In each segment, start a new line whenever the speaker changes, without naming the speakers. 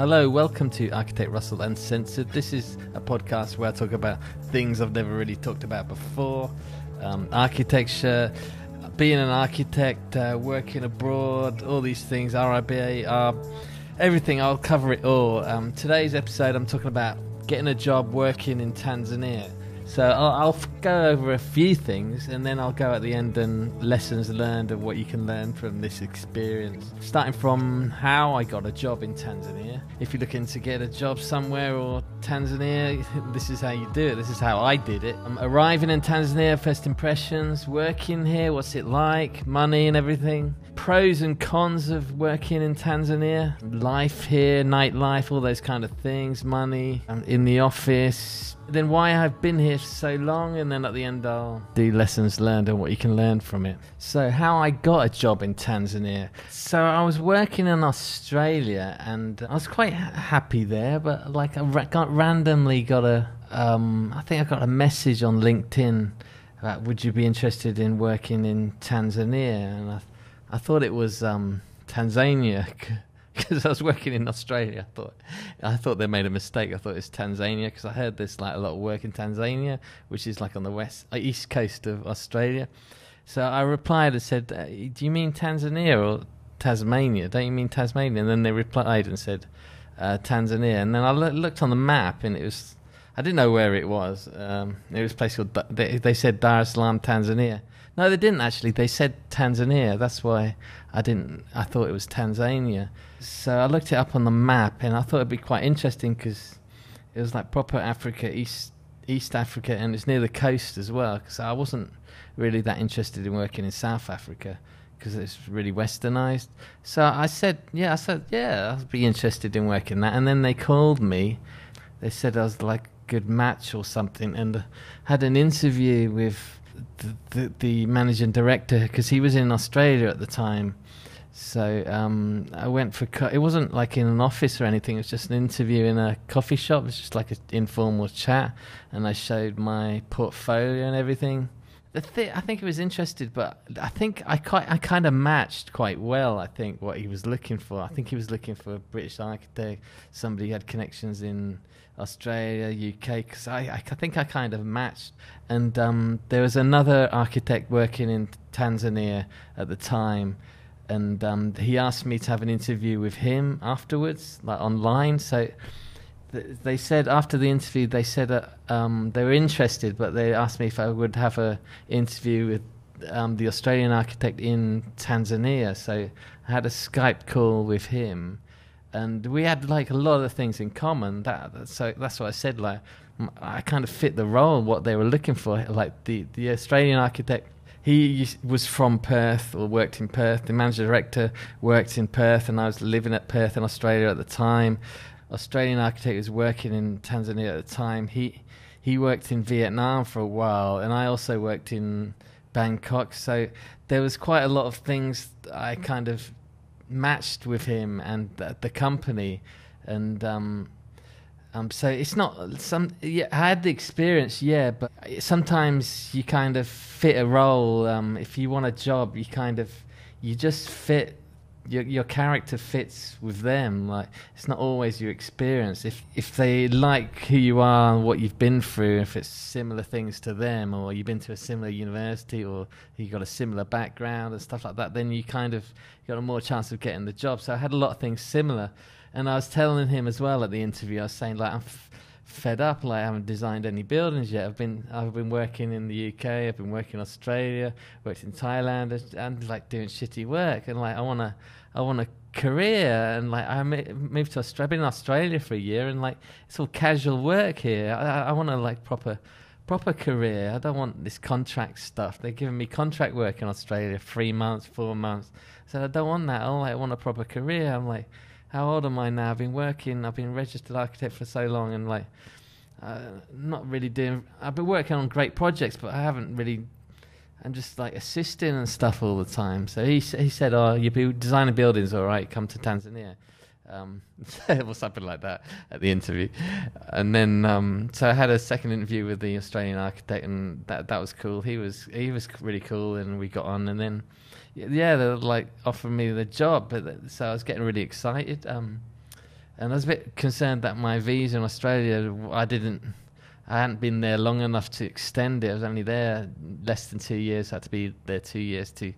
Hello, welcome to Architect Russell Uncensored. This is a podcast where I talk about things I've never really talked about before um, architecture, being an architect, uh, working abroad, all these things, RIBA, everything. I'll cover it all. Um, today's episode, I'm talking about getting a job working in Tanzania. So I'll, I'll go over a few things, and then I'll go at the end and lessons learned and what you can learn from this experience. Starting from how I got a job in Tanzania. If you're looking to get a job somewhere or Tanzania, this is how you do it. This is how I did it. I'm arriving in Tanzania, first impressions, working here, what's it like, money and everything. Pros and cons of working in Tanzania, life here, nightlife, all those kind of things, money, um, in the office, then why I've been here so long, and then at the end I'll do lessons learned and what you can learn from it. So, how I got a job in Tanzania. So, I was working in Australia, and I was quite happy there, but like I got randomly got a, um, I think I got a message on LinkedIn about would you be interested in working in Tanzania, and I, I thought it was um, Tanzania. Because I was working in Australia. I thought I thought they made a mistake. I thought it was Tasmania because I heard there's like a lot of work in Tasmania, which is like on the west uh, east coast of Australia. So I replied and said, uh, "Do you mean Tanzania or Tasmania? Don't you mean Tasmania?" And then they replied and said, uh, "Tanzania." And then I lo- looked on the map and it was I didn't know where it was. Um, it was a place called they, they said Dar es Salaam, Tanzania. No, they didn't actually. They said Tanzania. That's why I didn't. I thought it was Tasmania. So I looked it up on the map, and I thought it'd be quite interesting because it was like proper Africa, East East Africa, and it's near the coast as well. Because I wasn't really that interested in working in South Africa because it's really westernized. So I said, yeah, I said, yeah, I'd be interested in working that. And then they called me. They said I was like a good match or something, and had an interview with the, the, managing director because he was in Australia at the time so um, I went for. Co- it wasn't like in an office or anything. It was just an interview in a coffee shop. It was just like an informal chat, and I showed my portfolio and everything. The thi- I think he was interested, but I think I quite, I kind of matched quite well. I think what he was looking for. I think he was looking for a British architect, somebody who had connections in Australia, UK. Because I, I, I think I kind of matched. And um, there was another architect working in Tanzania at the time and um, he asked me to have an interview with him afterwards, like online. So they said after the interview, they said uh, um, they were interested, but they asked me if I would have a interview with um, the Australian architect in Tanzania. So I had a Skype call with him, and we had like a lot of things in common. That so that's what I said. Like I kind of fit the role, what they were looking for. Like the the Australian architect he was from Perth or worked in Perth. The manager director worked in Perth, and I was living at Perth in Australia at the time. Australian architect was working in Tanzania at the time. He he worked in Vietnam for a while, and I also worked in Bangkok. So there was quite a lot of things I kind of matched with him and the, the company, and um, um, so it's not some. Yeah, I had the experience, yeah, but sometimes you kind of fit a role. Um, if you want a job, you kind of you just fit. Your your character fits with them. Like it's not always your experience. If if they like who you are and what you've been through, if it's similar things to them, or you've been to a similar university, or you've got a similar background and stuff like that, then you kind of got a more chance of getting the job. So I had a lot of things similar and I was telling him as well at the interview. I was saying like I'm f- fed up. Like I haven't designed any buildings yet. I've been I've been working in the UK. I've been working in Australia. Worked in Thailand and, and like doing shitty work. And like I wanna I want a career. And like I moved to Australia. Been in Australia for a year. And like it's all casual work here. I, I want to like proper proper career. I don't want this contract stuff. They're giving me contract work in Australia, three months, four months. So I don't want that. I want a proper career. I'm like, how old am I now? I've been working, I've been registered architect for so long, and like, uh, not really doing. I've been working on great projects, but I haven't really. I'm just like assisting and stuff all the time. So he he said, "Oh, you be designing buildings, all right? Come to Tanzania." Um, or something like that at the interview, and then um, so I had a second interview with the Australian architect, and that that was cool. He was he was really cool, and we got on, and then yeah, they like offered me the job, but so I was getting really excited. Um, and I was a bit concerned that my visa in Australia, I didn't, I hadn't been there long enough to extend it. I was only there less than two years. I had to be there two years to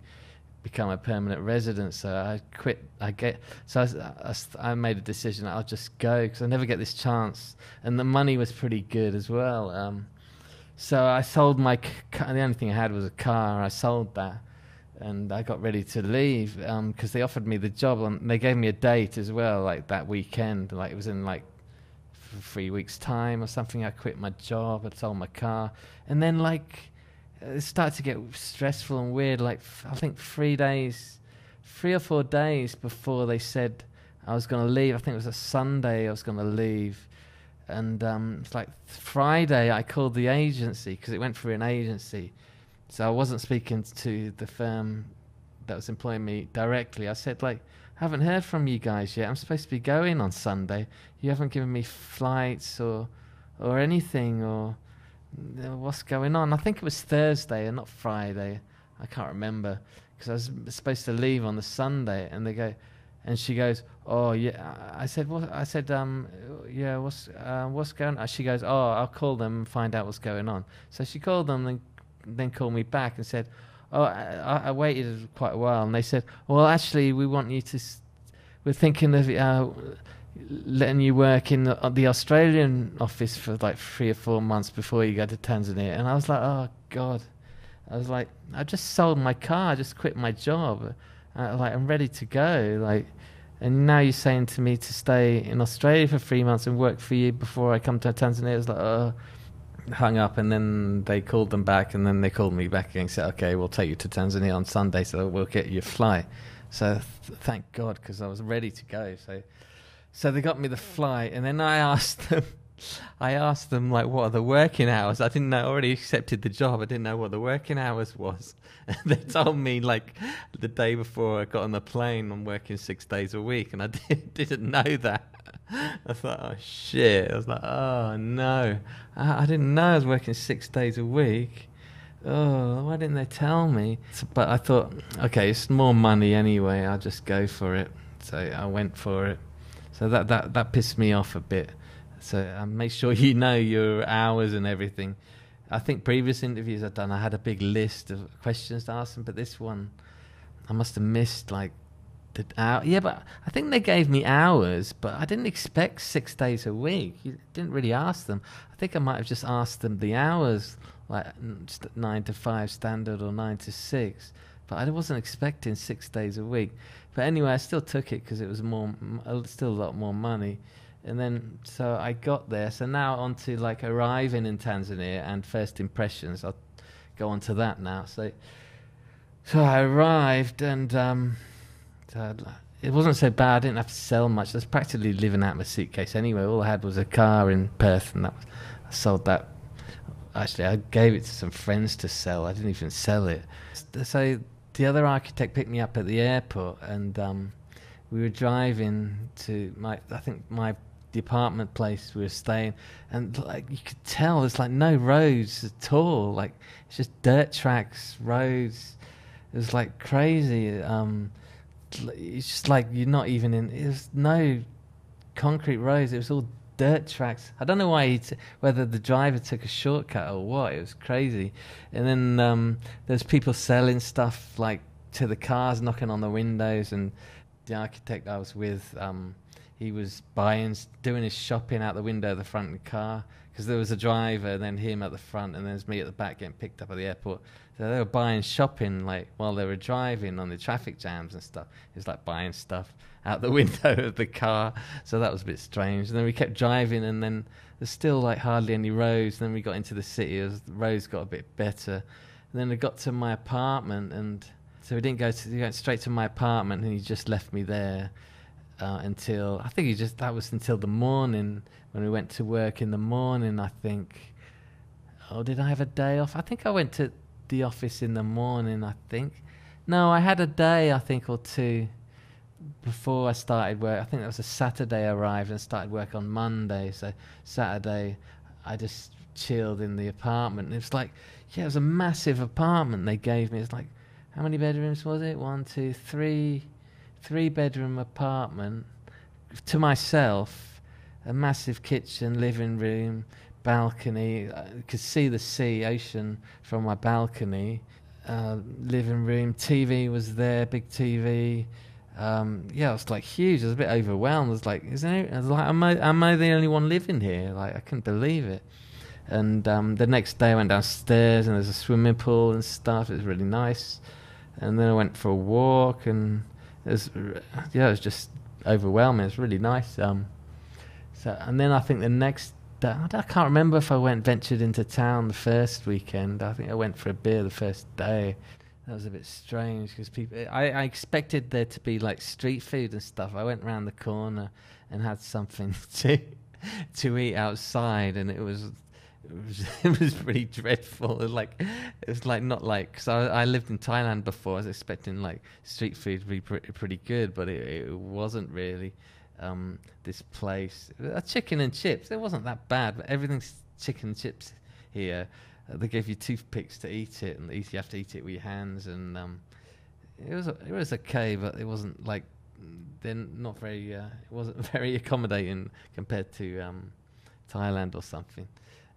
become a permanent resident. So I quit. I get so I, I, I made a decision. I'll just go because I never get this chance, and the money was pretty good as well. Um, so I sold my car. The only thing I had was a car. I sold that, and I got ready to leave because um, they offered me the job, and they gave me a date as well, like that weekend. Like it was in like three weeks' time or something. I quit my job. I sold my car, and then like it started to get stressful and weird. Like I think three days, three or four days before they said I was going to leave. I think it was a Sunday. I was going to leave, and um, it's like Friday. I called the agency because it went through an agency, so I wasn't speaking to the firm that was employing me directly. I said like. Haven't heard from you guys yet. I'm supposed to be going on Sunday. You haven't given me flights or or anything or what's going on? I think it was Thursday and not Friday. I can't remember because I was supposed to leave on the Sunday, and they go, and she goes, "Oh yeah." I said, "What?" I said, "Um, yeah. What's uh, what's going?" on? She goes, "Oh, I'll call them and find out what's going on." So she called them and then called me back and said, "Oh, I, I waited quite a while," and they said, "Well, actually, we want you to. we're thinking of." Uh, letting you work in the, the, Australian office for like three or four months before you go to Tanzania. And I was like, oh God. I was like, I just sold my car. I just quit my job. Uh, like, I'm ready to go. Like, and now you're saying to me to stay in Australia for three months and work for you before I come to Tanzania. It's like, oh, hung up. And then they called them back, and then they called me back and said, okay, we'll take you to Tanzania on Sunday, so we'll get you a flight. So th- thank God, because I was ready to go. So so they got me the flight, and then I asked them. I asked them like, "What are the working hours?" I didn't know. I already accepted the job. I didn't know what the working hours was. They told me like the day before I got on the plane, I'm working six days a week, and I did, didn't know that. I thought, "Oh shit!" I was like, "Oh no!" I, I didn't know I was working six days a week. Oh, why didn't they tell me? So, but I thought, okay, it's more money anyway. I'll just go for it. So I went for it. So that that that pissed me off a bit. So um, make sure you know your hours and everything. I think previous interviews I've done, I had a big list of questions to ask them, but this one, I must have missed like the hour. Yeah, but I think they gave me hours, but I didn't expect six days a week. You didn't really ask them. I think I might have just asked them the hours, like nine to five standard or nine to six. But I wasn't expecting six days a week. But anyway, I still took it because it was more, still a lot more money. And then, so I got there. So now on to like arriving in Tanzania and first impressions. I'll go on to that now. So, so I arrived and um, it wasn't so bad. I didn't have to sell much. I was practically living out of my suitcase anyway. All I had was a car in Perth, and that was, I sold that. Actually, I gave it to some friends to sell. I didn't even sell it. So the other architect picked me up at the airport, and um, we were driving to my, I think my the apartment place we were staying, and like you could tell, there's like no roads at all. Like it's just dirt tracks, roads. It was like crazy. Um, it's just like you're not even in. There's no concrete roads. It was all dirt tracks. I don't know why t- whether the driver took a shortcut or what. It was crazy. And then um, there's people selling stuff like to the cars, knocking on the windows. And the architect I was with, um, he was buying, doing his shopping out the window of the front of the car because there was a driver, and then him at the front, and then there's me at the back getting picked up at the airport. So they were buying shopping like while they were driving on the traffic jams and stuff. It was like buying stuff out the window of the car. So that was a bit strange. And then we kept driving, and then there's still like hardly any roads. And then we got into the city. As the roads got a bit better. And then I got to my apartment, and so we didn't go to. We went straight to my apartment, and he just left me there uh, until I think he just that was until the morning when we went to work in the morning. I think. Oh, did I have a day off? I think I went to the office in the morning, I think. No, I had a day, I think, or two before I started work. I think that was a Saturday I arrived and started work on Monday. So Saturday, I just chilled in the apartment. It was like, yeah, it was a massive apartment they gave me. It's like, how many bedrooms was it? One, two, three, three bedroom apartment. to myself, a massive kitchen, living room, balcony. I could see the sea, ocean from my balcony. Uh, living room, TV was there, big TV. Um, yeah, it was like huge. I was a bit overwhelmed. I was like, "Is there?" I was like, "Am I? Am I the only one living here?" Like, I couldn't believe it. And um, the next day, I went downstairs, and there's a swimming pool and stuff. It was really nice. And then I went for a walk, and it was, yeah, was just overwhelming. It was really nice. Um, so, and then I think the next I can't remember if I went ventured into town the first weekend. I think I went for a beer the first day. That was a bit strange because people. I, I expected there to be like street food and stuff. I went round the corner and had something to to eat outside, and it was it was, it was pretty dreadful. It was like it was like not like so I, I lived in Thailand before. I was expecting like street food to be pretty pretty good, but it, it wasn't really. Um, this place, uh, chicken and chips. It wasn't that bad, but everything's chicken and chips here. Uh, they gave you toothpicks to eat it, and you have to eat it with your hands. And um, it was it was okay, but it wasn't like then not very. Uh, it wasn't very accommodating compared to um, Thailand or something.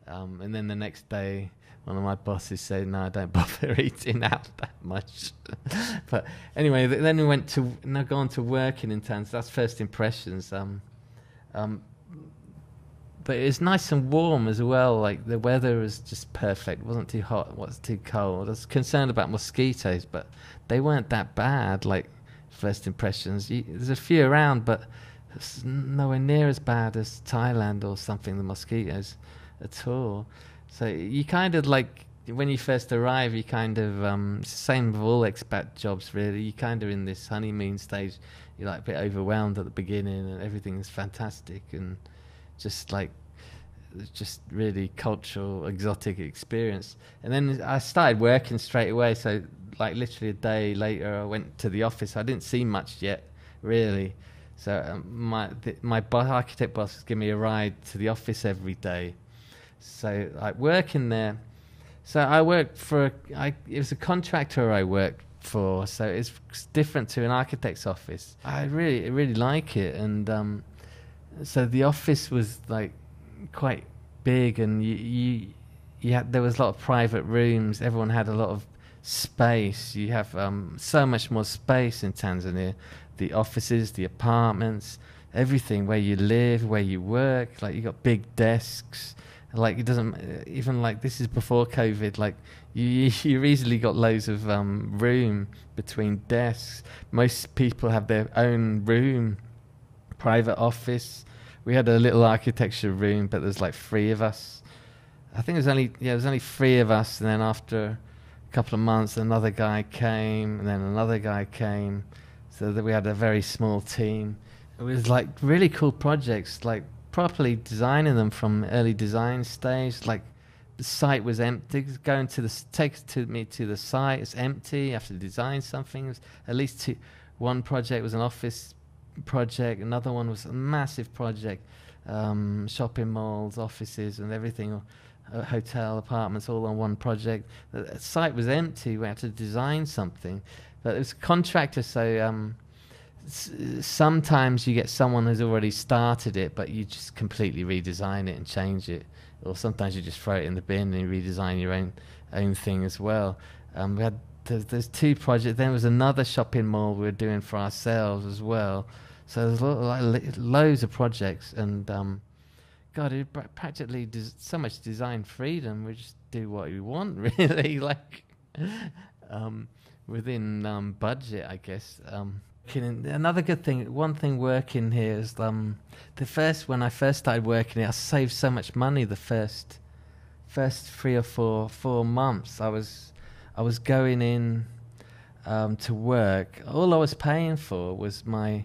Um, and then the next day, one of my bosses said, "No, I don't bother eating out that much." but anyway, th- then we went to now gone to working in town. So that's first impressions. Um, um, but it's nice and warm as well. Like the weather was just perfect. It wasn't too hot. It wasn't too cold. I was concerned about mosquitoes, but they weren't that bad. Like first impressions, you, there's a few around, but it's nowhere near as bad as Thailand or something. The mosquitoes at all. So you kind of like when you first arrive, you kind of um, same with all expat jobs really. You kind of in this honeymoon stage. You're like a bit overwhelmed at the beginning, and everything's fantastic and just like just really cultural, exotic experience. And then I started working straight away. So like literally a day later, I went to the office. I didn't see much yet, really. So um, my the, my architect boss gave me a ride to the office every day so like working there. So I worked for I it was a contractor I worked for, so it's different to an architect's office. I really really like it, and um, so the office was like quite big, and you you, you had there was a lot of private rooms. Everyone had a lot of space. You have um, so much more space in Tanzania. The offices, the apartments, everything where you live, where you work. Like you got big desks like it doesn't even like this is before COVID. Like you, you easily got loads of um, room between desks. Most people have their own room, private office. We had a little architecture room, but there's like three of us. I think there's only yeah, there's only three of us, and then after a couple of months, another guy came, and then another guy came, so that we had a very small team. It was like really cool projects, like properly designing them from early design stage. Like the site was empty. Going to the takes to me to the site. It's empty. You have to design something. At least two, one project was an office project. Another one was a massive project, um, shopping malls, offices, and everything. Uh, hotel apartments all on one project. The site was empty. We had to design something, but it was contractor, so um, sometimes you get someone who's already started it, but you just completely redesign it and change it, or sometimes you just throw it in the bin and you redesign your own own thing as well. Um, we had there's, there's, two projects. Then there was another shopping mall we were doing for ourselves as well. So there's lo- like, loads of projects, and um, God, it practically des- so much design freedom. We just do what we want, really, like um, within um, budget, I guess. Um, Another good thing, one thing working here is um, the first when I first started working here, I saved so much money. The first, first three or four four months, I was I was going in um, to work. All I was paying for was my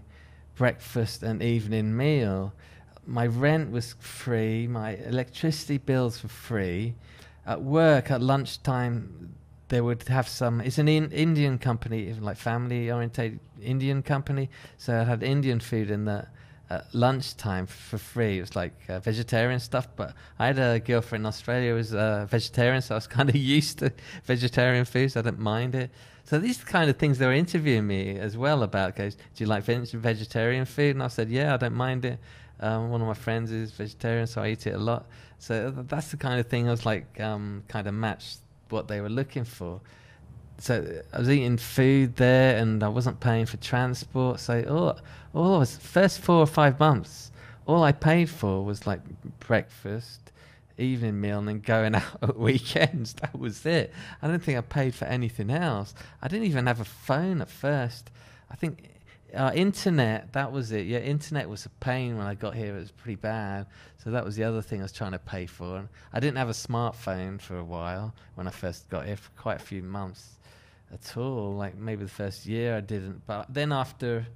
breakfast and evening meal. My rent was free. My electricity bills were free. At work, at lunchtime, they would have some. It's an in, Indian company, even like family oriented Indian company. So it had Indian food in the at lunchtime for free. It was like uh, vegetarian stuff, but I had a girlfriend in Australia who was uh, vegetarian, so I was kind of used to vegetarian foods. I didn't mind it. So these kind of things they were interviewing me as well about. Goes, do you like vegetarian food? And I said, yeah, I don't mind it. Um, one of my friends is vegetarian, so I eat it a lot. So that's the kind of thing I was like, um, kind of matched what they were looking for. So I was eating food there, and I wasn't paying for transport. So all, all I was first four or five months, all I paid for was like breakfast, evening meal, and then going out at weekends. That was it. I don't think I paid for anything else. I didn't even have a phone at first. I think uh, internet, that was it. Yeah, internet was a pain when I got here. It was pretty bad. So that was the other thing I was trying to pay for. And I didn't have a smartphone for a while when I first got here, for quite a few months at all. Like maybe the first year I didn't. But then after,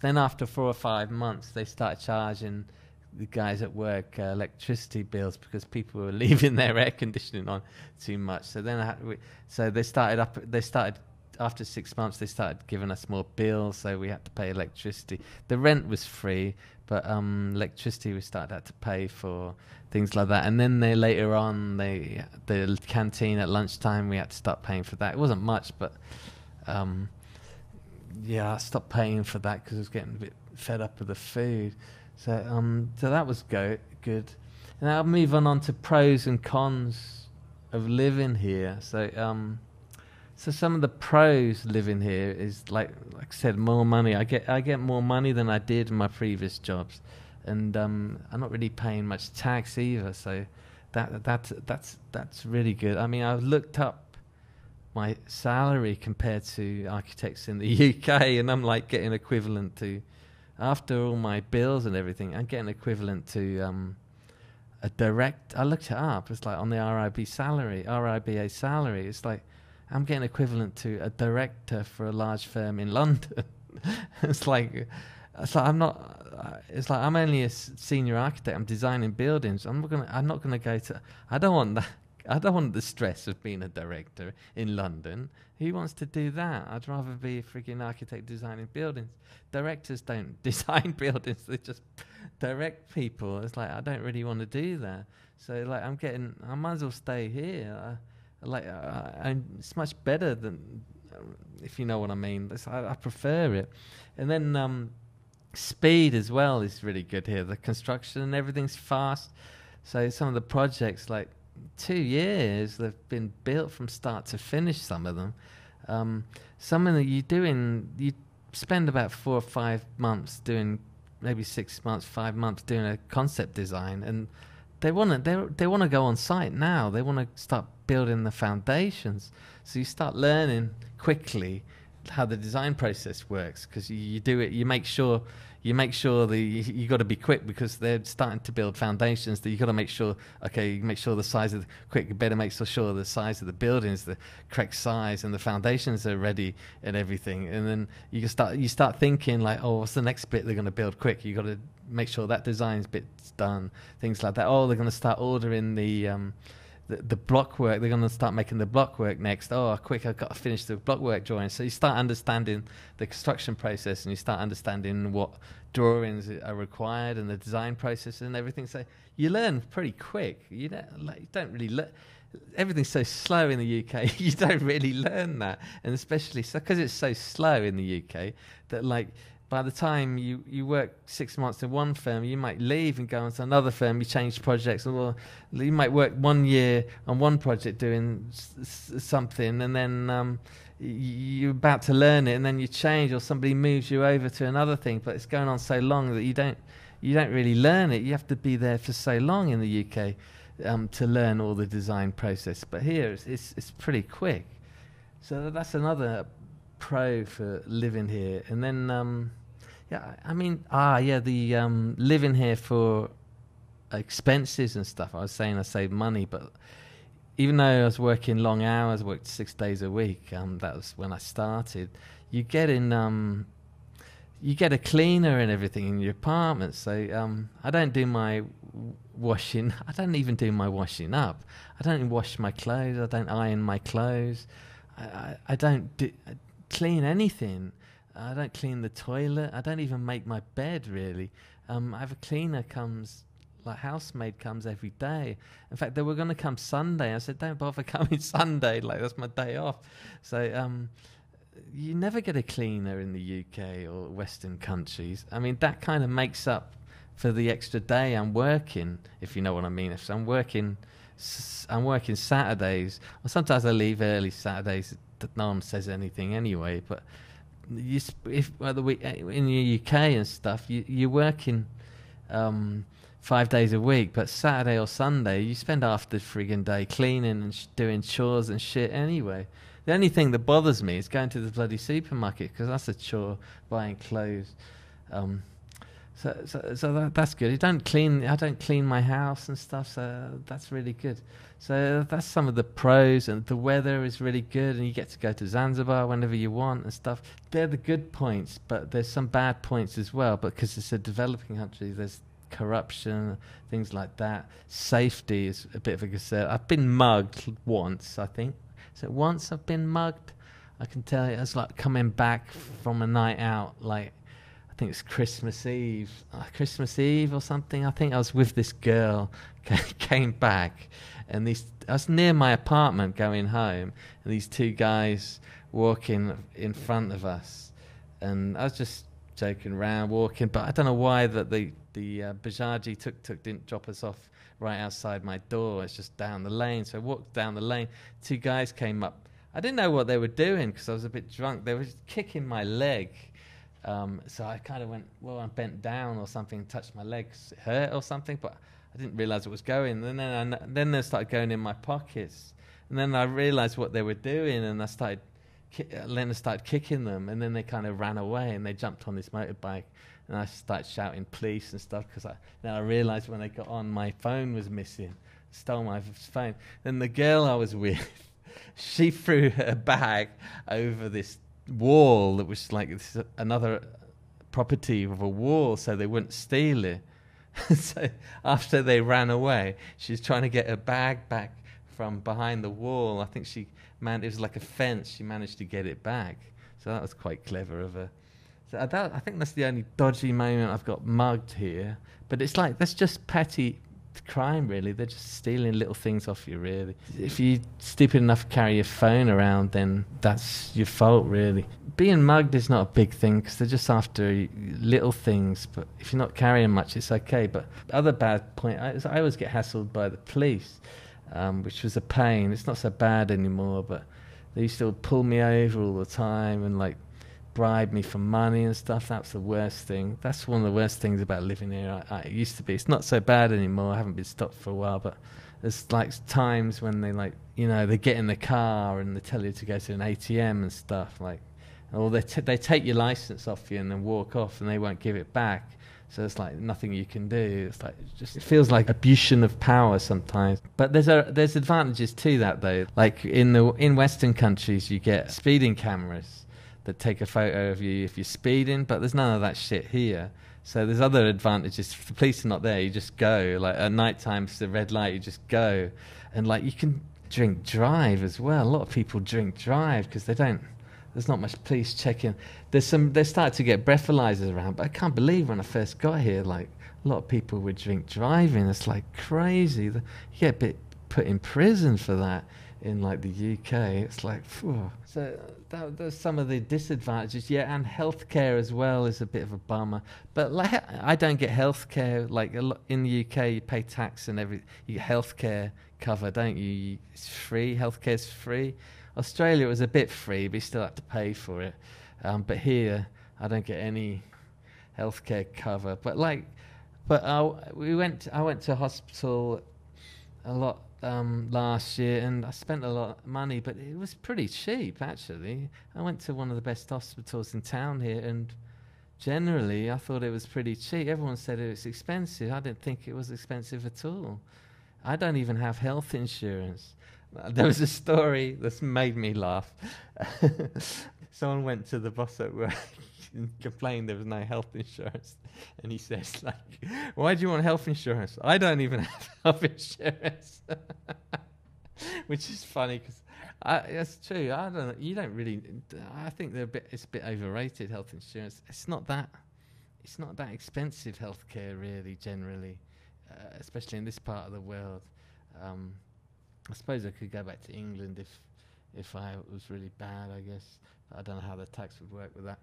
then after four or five months, they started charging the guys at work uh, electricity bills because people were leaving their air conditioning on too much. So then, I had, so they started up. They started after six months, they started giving us more bills, so we had to pay electricity. The rent was free, but um, electricity we started had to pay for things like that. And then they later on, they the canteen at lunchtime, we had to start paying for that. It wasn't much, but um, yeah, I stopped paying for that because I was getting a bit fed up with the food. So um, so that was go- good. And I'll move on, on to pros and cons of living here. So um, so some of the pros living here is like like I said, more money. I get I get more money than I did in my previous jobs, and um, I'm not really paying much tax either. So that that that's that's really good. I mean, I've looked up my salary compared to architects in the UK, and I'm like getting equivalent to after all my bills and everything. I'm getting equivalent to um, a direct. I looked it up. It's like on the RIB salary, RIBA salary. It's like I'm getting equivalent to a director for a large firm in London. it's like, it's like I'm not. It's like I'm only a senior architect. I'm designing buildings. I'm not gonna. I'm not gonna go to. I don't want that. I don't want the stress of being a director in London. Who wants to do that? I'd rather be a freaking architect designing buildings. Directors don't design buildings; they just direct people. It's like I don't really want to do that. So like I'm getting. I might as well stay here. Uh, like uh, and it's much better than if you know what I mean. I, I, prefer it, and then um, speed as well is really good here. The construction and everything's fast. So some of the projects, like two years, they've been built from start to finish. Some of them, um, some of them you doing you spend about four or five months doing, maybe six months, five months doing a concept design and they want to they want to go on site now. They want to start building the foundations. So you start learning quickly how the design process works because you, do it. You make sure you make sure the you, you got to be quick because they're starting to build foundations. That you got to make sure. Okay, you make sure the size of the, quick. You better make sure the size of the building is the correct size and the foundations are ready and everything. And then you start you start thinking like, oh, what's the next bit they're going to build quick? You got to make sure that design's bit's done. Things like that. Oh, they're going to start ordering the. Um, the, the block work, they're going to start making the block work next. Oh, quick, I've got to finish the block work drawing. So you start understanding the construction process and you start understanding what drawings are required and the design process and everything. So you learn pretty quick. You don't, like, you don't really learn. Everything's so slow in the UK, you don't really learn that. And especially because so, it's so slow in the UK, that like by the time you, you work six months in one firm, you might leave and go into another firm. You change projects, or you might work one year on one project doing s- something, and then um, you're about to learn it, and then you change, or somebody moves you over to another thing. But it's going on so long that you don't you don't really learn it. You have to be there for so long in the UK um, to learn all the design process. But here, it's, it's, it's pretty quick. So that's another pro for living here. And then, um, yeah, I mean, ah, yeah, the um, living here for expenses and stuff. I was saying I save money, but even though I was working long hours, worked six days a week, um, that was when I started. You get in, um, you get a cleaner and everything in your apartment. So um, I don't do my washing. I don't even do my washing up. I don't wash my clothes. I don't iron my clothes. I, I, I don't do, clean anything. I don't clean the toilet. I don't even make my bed really. Um, I have a cleaner comes, like housemaid comes every day. In fact, they were going to come Sunday. I said, don't bother coming Sunday. Like that's my day off. So um, you never get a cleaner in the UK or Western countries. I mean, that kind of makes up for the extra day I'm working, if you know what I mean. If I'm working, I'm working Saturdays, or sometimes I leave early Saturdays. No one says anything anyway. But you, if well, week, in the UK and stuff, you, you're working um, five days a week, but Saturday or Sunday, you spend half the frigging day cleaning and sh- doing chores and shit anyway. The only thing that bothers me is going to the bloody supermarket because that's a chore, buying clothes. Um, so, so, so that, that's good. I don't clean. I don't clean my house and stuff. So that's really good. So that's some of the pros, and the weather is really good, and you get to go to Zanzibar whenever you want and stuff. They're the good points, but there's some bad points as well. Because it's a developing country, there's corruption, things like that. Safety is a bit of a concern. I've been mugged once, I think. So once I've been mugged. I can tell you, it's like coming back from a night out, like I think it's Christmas Eve, uh, Christmas Eve or something. I think I was with this girl, came back, and these I was near my apartment going home, and these two guys walking in front of us, and I was just joking around, walking, but I don't know why that the the uh, Bajaji tuk tuk didn't drop us off right outside my door. It's just down the lane, so I walked down the lane. Two guys came up. I didn't know what they were doing because I was a bit drunk. They were kicking my leg um, so I kind of went, well, I bent down or something, touched my legs, it hurt or something, but I didn't realize it was going. And then, I, then they started going in my pockets. And then I realized what they were doing, and I started, then I started kicking them, and then they kind of ran away, and they jumped on this motorbike, and I started shouting police and stuff because I, then I realized when they got on, my phone was missing, stole my phone. Then the girl I was with, she threw her bag over this wall that was like another property of a wall so they wouldn't steal it. so after they ran away, she's trying to get her bag back from behind the wall. I think she man it was like a fence. She managed to get it back. So that was quite clever of her. So that, I think that's the only dodgy moment I've got mugged here. But it's like that's just petty crime, really. They're just stealing little things off you, really. If you're stupid enough to carry your phone around, then that's your fault, really. Being mugged is not a big thing because they're just after little things. But if you're not carrying much, it's okay. But other bad point, I, I always get hassled by the police, um, which was a pain. It's not so bad anymore, but they used to pull me over all the time and like bribe me for money and stuff. That's the worst thing. That's one of the worst things about living here. I, I, it used to be. It's not so bad anymore. I haven't been stopped for a while, but there's like times when they like, you know, they get in the car and they tell you to go to an ATM and stuff like, or they t- they take your license off you and then walk off and they won't give it back. So it's like nothing you can do. It's like it just it feels like abuse of power sometimes. But there's a there's advantages to that though. Like in the in Western countries, you get speeding cameras that take a photo of you if you're speeding, but there's none of that shit here. So there's other advantages. If the police are not there, you just go. Like at night time, it's the red light, you just go. And like you can drink drive as well. A lot of people drink drive because they don't. There's not much police checking. There's some. They start to get breathalyzers around, but I can't believe when I first got here, like a lot of people would drink driving. It's like crazy. You get a bit put in prison for that in like the UK. It's like, phew. so that, there's some of the disadvantages. Yeah, and healthcare as well is a bit of a bummer. But like, I don't get healthcare. Like in the UK, you pay tax and every you get healthcare cover, don't you? It's free. Healthcare's free. Australia was a bit free, but you still have to pay for it. Um, but here, I don't get any healthcare cover. But like, but I, we went. I went to hospital a lot um, last year, and I spent a lot of money, but it was pretty cheap actually. I went to one of the best hospitals in town here, and generally I thought it was pretty cheap. Everyone said it was expensive. I didn't think it was expensive at all. I don't even have health insurance. There was a story that's made me laugh. Someone went to the boss at work complained there was no health insurance. And he says, like, why do you want health insurance? I don't even have health insurance. Which is funny because that's true. I don't. Know, you don't really. I think they're a bit. It's a bit overrated. Health insurance. It's not that it's not that expensive healthcare really generally, uh, especially in this part of the world. Um, I suppose I could go back to England if if I was really bad. I guess I don't know how the tax would work with that.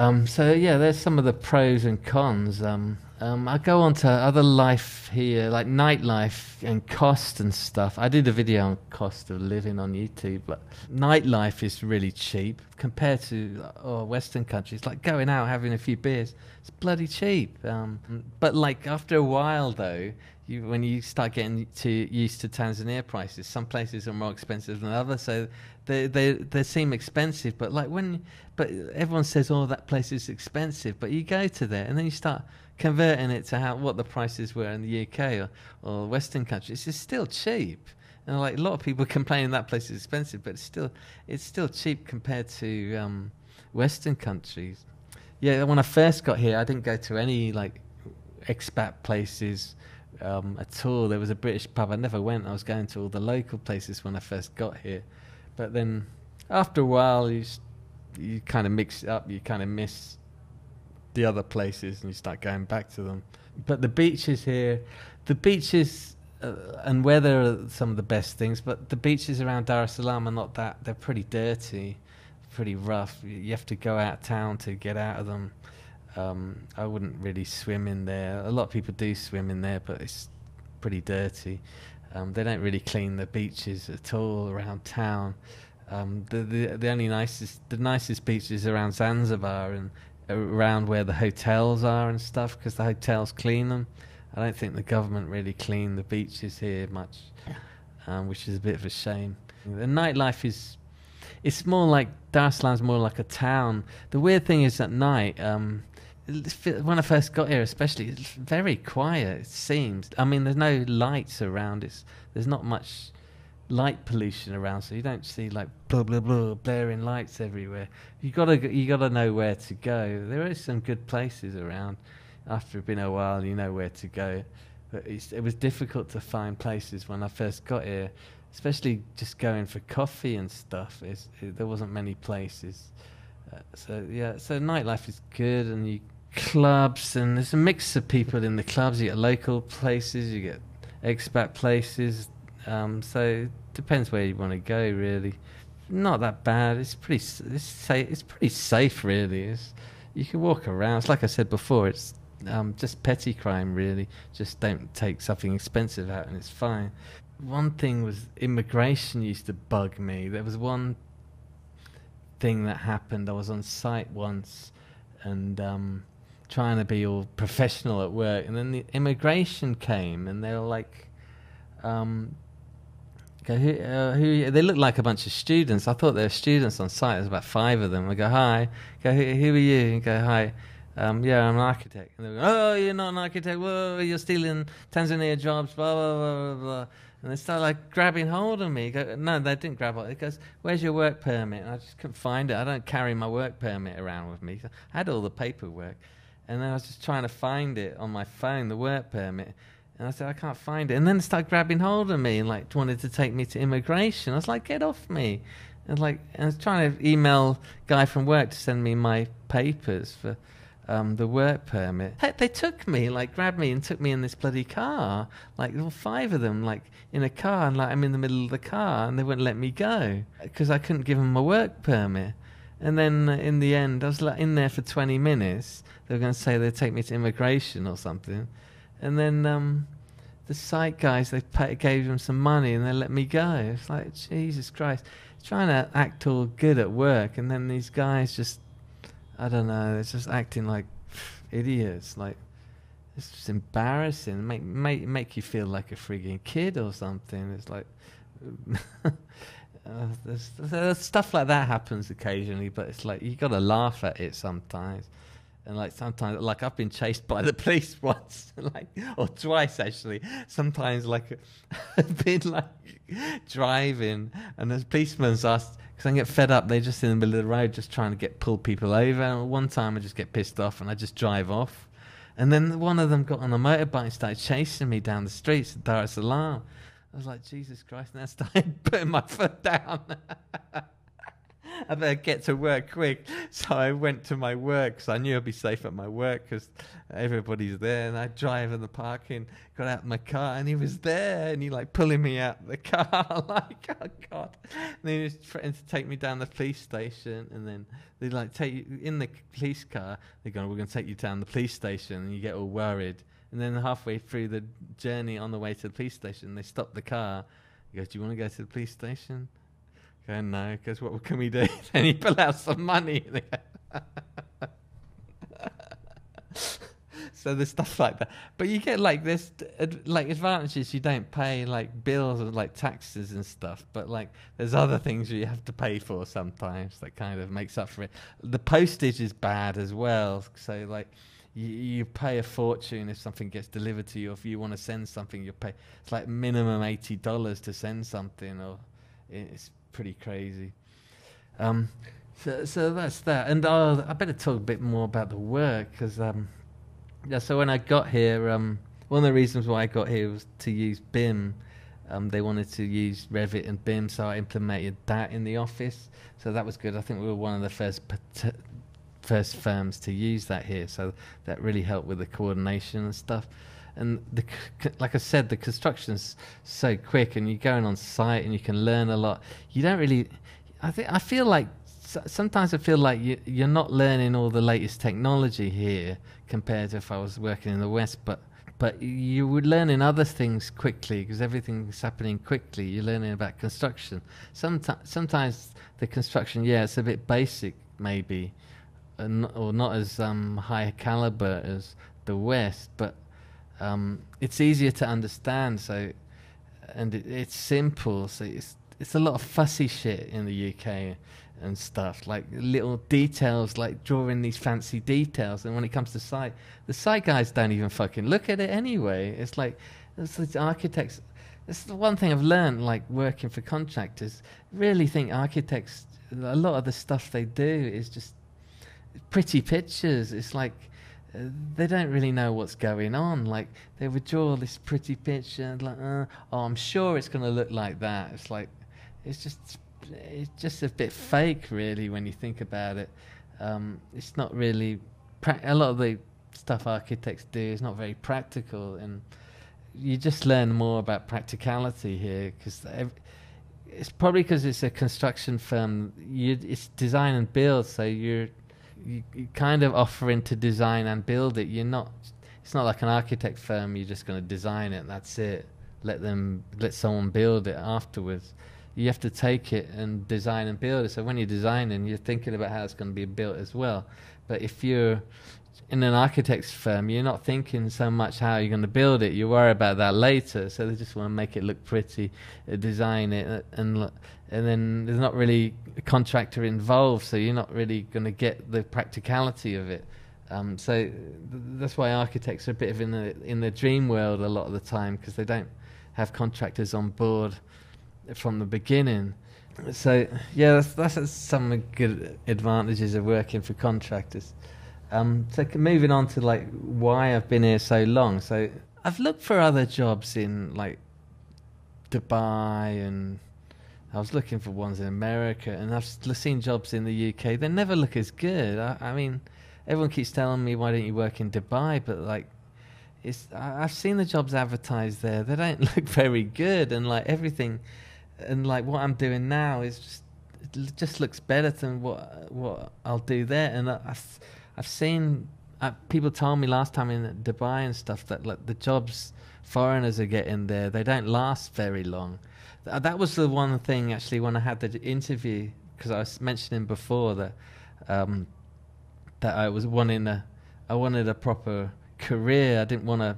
Um, so yeah, there's some of the pros and cons. Um, um, I go on to other life here, like nightlife and cost and stuff. I did a video on cost of living on YouTube, but nightlife is really cheap compared to oh, Western countries. Like going out having a few beers, it's bloody cheap. Um, but like after a while, though, you, when you start getting to used to Tanzania prices, some places are more expensive than others. So they they they seem expensive, but like when but everyone says oh that place is expensive, but you go to there and then you start converting it to how what the prices were in the UK or, or Western countries. It's still cheap. And like a lot of people complaining that place is expensive, but it's still it's still cheap compared to um, Western countries. Yeah, when I first got here, I didn't go to any like expat places um, at all. There was a British pub. I never went. I was going to all the local places when I first got here. But then after a while, you you kind of mix it up. You kind of miss the other places, and you start going back to them. But the beaches here, the beaches uh, and weather are some of the best things. But the beaches around Dar es Salaam are not that. They're pretty dirty, pretty rough. You have to go out town to get out of them. Um, I wouldn't really swim in there. A lot of people do swim in there, but it's pretty dirty. Um, they don't really clean the beaches at all around town. Um, the, the the only nicest the nicest beaches around Zanzibar and around where the hotels are and stuff because the hotels clean them. I don't think the government really clean the beaches here much, um, which is a bit of a shame. The nightlife is it's more like Dar es Salaam's more like a town. The weird thing is at night, um, when I first got here, especially, it's very quiet. It seems. I mean, there's no lights around. It's there's not much light pollution around, so you don't see like blah blah blah blaring lights everywhere. You gotta you gotta know where to go. There is some good places around. After it's been a while, you know where to go. But it was difficult to find places when I first got here, especially just going for coffee and stuff. It, there wasn't many places. Uh, so yeah, so nightlife is good, and you clubs, and there's a mix of people in the clubs. You get local places, you get expat places. Um, so it depends where you want to go, really. Not that bad. It's pretty. It's safe. It's pretty safe, really. It's, you can walk around. It's like I said before. It's um, just petty crime, really. Just don't take something expensive out, and it's fine. One thing was immigration used to bug me. There was one thing that happened. I was on site once, and um, trying to be all professional at work, and then the immigration came, and they were like, um, go, who, uh, who, they looked like a bunch of students. I thought they were students on site. There's about five of them. I go, hi. Go, who, who are you? And go, hi. Um, yeah, I'm an architect. And they oh, you're not an architect. Whoa, you're stealing Tanzania jobs. Blah blah blah blah. blah. And they start like grabbing hold of me. Go, no, they didn't grab hold. It goes, where's your work permit? And I just couldn't find it. I don't carry my work permit around with me. I had all the paperwork. And then I was just trying to find it on my phone, the work permit. And I said, I can't find it. And then they started grabbing hold of me and like wanted to take me to immigration. I was like, get off me. And like, I was trying to email guy from work to send me my papers for um, the work permit. Heck, they took me, like, grabbed me and took me in this bloody car. Like, all five of them, like, in a car, and like, I'm in the middle of the car, and they wouldn't let me go because I couldn't give them my work permit. And then in the end, I was like in there for 20 minutes. They were going to say they'd take me to immigration or something. And then um, the site guys, they pay, gave them some money and they let me go. It's like, Jesus Christ. Trying to act all good at work. And then these guys just, I don't know, they're just acting like idiots. Like, it's just embarrassing. Make, make, make you feel like a frigging kid or something. It's like. Uh, stuff like that happens occasionally, but it's like you got to laugh at it sometimes. And like sometimes, like I've been chased by the police once, like or twice actually. Sometimes, like I've been like driving, and the policeman's asked because I get fed up. They're just in the middle of the road, just trying to get pull people over. And one time, I just get pissed off, and I just drive off. And then one of them got on a motorbike and started chasing me down the streets of Dar es Salaam. I was like, Jesus Christ, and I started putting my foot down. I better get to work quick. So I went to my work because I knew I'd be safe at my work because everybody's there. And I drive in the parking, got out my car, and he was there, and he like pulling me out the car, like oh god. And he was threatening to take me down the police station, and then they like take you in the police car. They're going, "We're going to take you down the police station," and you get all worried. And then halfway through the journey on the way to the police station, they stop the car. He goes, "Do you want to go to the police station?" I go, "No." Because what can we do? then he pull out some money. so there's stuff like that, but you get like this, like advantages. You don't pay like bills and like taxes and stuff, but like there's other things you have to pay for sometimes that kind of makes up for it. The postage is bad as well, so like you, pay a fortune if something gets delivered to you. If you want to send something, you pay. It's like minimum eighty dollars to send something, or it's pretty crazy. Um, so, so that's that. And I better talk a bit more about the work because um, yeah. So when I got here, um, one of the reasons why I got here was to use BIM. Um, they wanted to use Revit and BIM, so I implemented that in the office. So that was good. I think we were one of the first first firms to use that here. So that really helped with the coordination and stuff. And the, like I said, the construction's so quick, and you're going on site and you can learn a lot. You don't really. I think I feel like sometimes I feel like you, you're not learning all the latest technology here compared to if I was working in the West, but but you would learn in other things quickly because everything's happening quickly. You're learning about construction. Sometimes, sometimes the construction, yeah, it's a bit basic, maybe, not, or not as um, high caliber as the West, but um, it's easier to understand. So, and it, it's simple. So it's it's a lot of fussy shit in the UK and stuff, like little details, like drawing these fancy details. And when it comes to site, the site guys don't even fucking look at it anyway. It's like it's architects. It's the one thing I've learned, like working for contractors. Really think architects. A lot of the stuff they do is just pretty pictures. It's like uh, they don't really know what's going on. Like they would draw this pretty picture, and like, uh, oh, I'm sure it's going to look like that. It's like it's just it's just a bit fake, really, when you think about it. Um, it's not really pra- a lot of the stuff architects do is not very practical, and you just learn more about practicality here because it's probably because it's a construction firm. You, it's design and build, so you're you, kind of offering to design and build it. You're not. It's not like an architect firm. You're just going to design it. That's it. Let them let someone build it afterwards. You have to take it and design and build it. So when you're designing, you're thinking about how it's going to be built as well. But if you're in an architect's firm, you're not thinking so much how you're going to build it. You worry about that later. So they just want to make it look pretty, uh, design it, uh, and and then there's not really a contractor involved. So you're not really going to get the practicality of it. Um, so th- that's why architects are a bit of in the in the dream world a lot of the time because they don't have contractors on board from the beginning. So yeah, that's, that's some of the good advantages of working for contractors. Um, so moving on to like why I've been here so long. So I've looked for other jobs in like Dubai and I was looking for ones in America and I've seen jobs in the UK. They never look as good. I, I mean, everyone keeps telling me why don't you work in Dubai, but like it's I, I've seen the jobs advertised there. They don't look very good and like everything and like what I'm doing now is just just looks better than what what I'll do there and I, I've, I've seen uh, people told me last time in Dubai and stuff that like the jobs foreigners are getting there they don't last very long. Th- that was the one thing actually when I had the interview because I was mentioning before that um, that I was wanting a I wanted a proper career. I didn't want a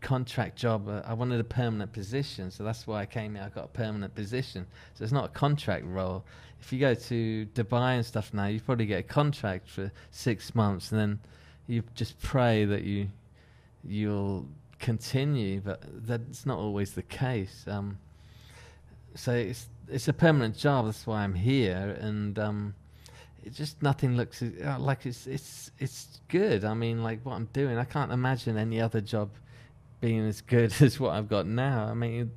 contract job uh, I wanted a permanent position. So that's why I came here. I got a permanent position. So it's not a contract role if you go to Dubai and stuff now you probably get a contract for six months and then you just pray that you you'll continue but that's not always the case um, so it's it's a permanent job. That's why I'm here, and um, it just nothing looks uh, like it's it's it's good. I mean, like what I'm doing, I can't imagine any other job being as good as what I've got now. I mean,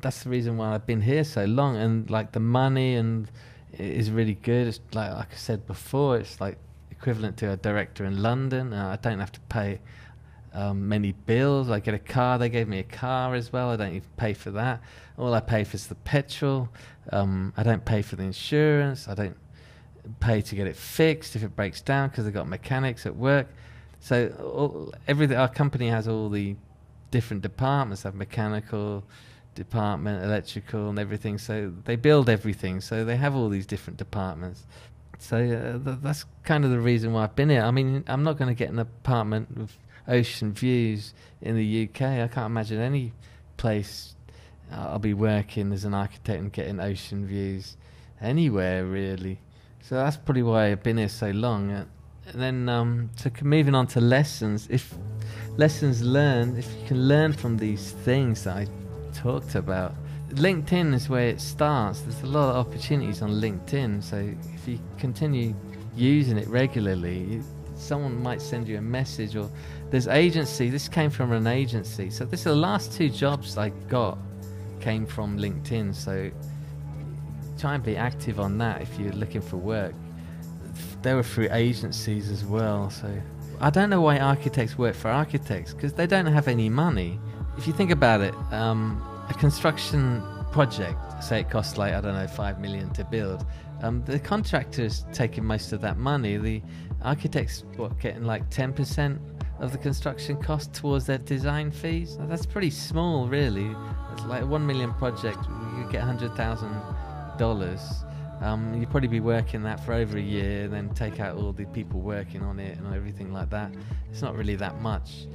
that's the reason why I've been here so long, and like the money and is really good. It's like like I said before, it's like equivalent to a director in London. Uh, I don't have to pay um, many bills. I get a car. They gave me a car as well. I don't even pay for that. All I pay for is the petrol. Um, I don't pay for the insurance. I don't pay to get it fixed if it breaks down because they've got mechanics at work. So all, everything our company has all the different departments. They Have mechanical department, electrical, and everything. So they build everything. So they have all these different departments. So uh, th- that's kind of the reason why I've been here. I mean, I'm not going to get an apartment with ocean views in the UK. I can't imagine any place I'll be working as an architect and getting ocean views anywhere really. So that's probably why I've been here so long. Uh, and then um, moving on to lessons. If lessons learned, if you can learn from these things that I talked about, LinkedIn is where it starts. There's a lot of opportunities on LinkedIn. So if you continue using it regularly, someone might send you a message or there's agency. This came from an agency. So this is the last two jobs I got came from LinkedIn. So try and be active on that if you're looking for work. They were through agencies as well. So I don't know why architects work for architects because they don't have any money. If you think about it, um, a construction project, say it costs like I don't know five million to build, um, the contractor's taking most of that money. The architects what getting like ten percent of the construction cost towards their design fees. Now, that's pretty small, really. It's like a one million project. You get hundred thousand um, dollars. you'd probably be working that for over a year, then take out all the people working on it and everything like that. It's not really that much.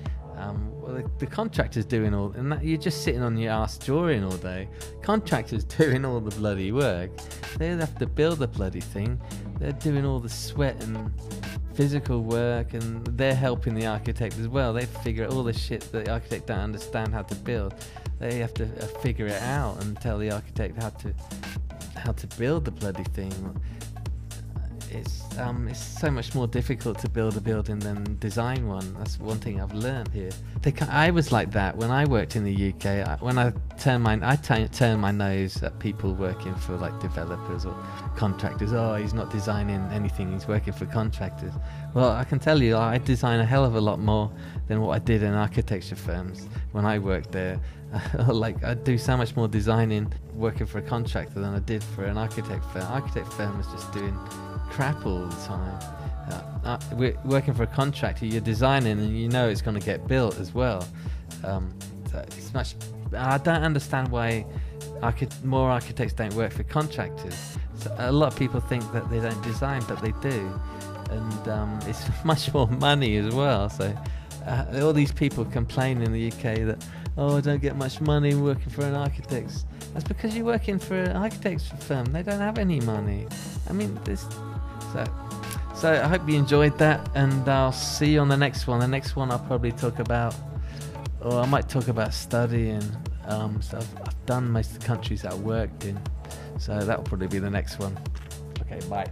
Um, well, the, the, contractor's doing all, and that, you're just sitting on your ass drawing all day. Contractors doing all the bloody work. They have to build the bloody thing. They're doing all the sweat and physical work, and they're helping the architect as well. They figure out all the shit that the architect don't understand how to build. They have to uh, figure it out and tell the architect how to how to build the bloody thing it's um, it's so much more difficult to build a building than design one. That's one thing I've learned here. They, I was like that when I worked in the UK. I, when I turn my I t- turn my nose at people working for like developers or contractors. Oh, he's not designing anything. He's working for contractors. Well, I can tell you, I design a hell of a lot more than what I did in architecture firms when I worked there. like I do so much more designing working for a contractor than I did for an architect firm. Architect firm was just doing crap all the time. Uh, uh, we're working for a contractor, you're designing and you know it's going to get built as well. Um, it's much. I don't understand why more architects don't work for contractors. So a lot of people think that they don't design, but they do, and um, it's much more money as well. So uh, all these people complain in the UK that oh, I don't get much money working for an architect. That's because you're working for an architect's firm. They don't have any money. I mean, this so, so I hope you enjoyed that, and I'll see you on the next one. The next one I'll probably talk about, or I might talk about studying. Um, so I've, I've done most of the countries that I worked in, so that'll probably be the next one. Okay, bye.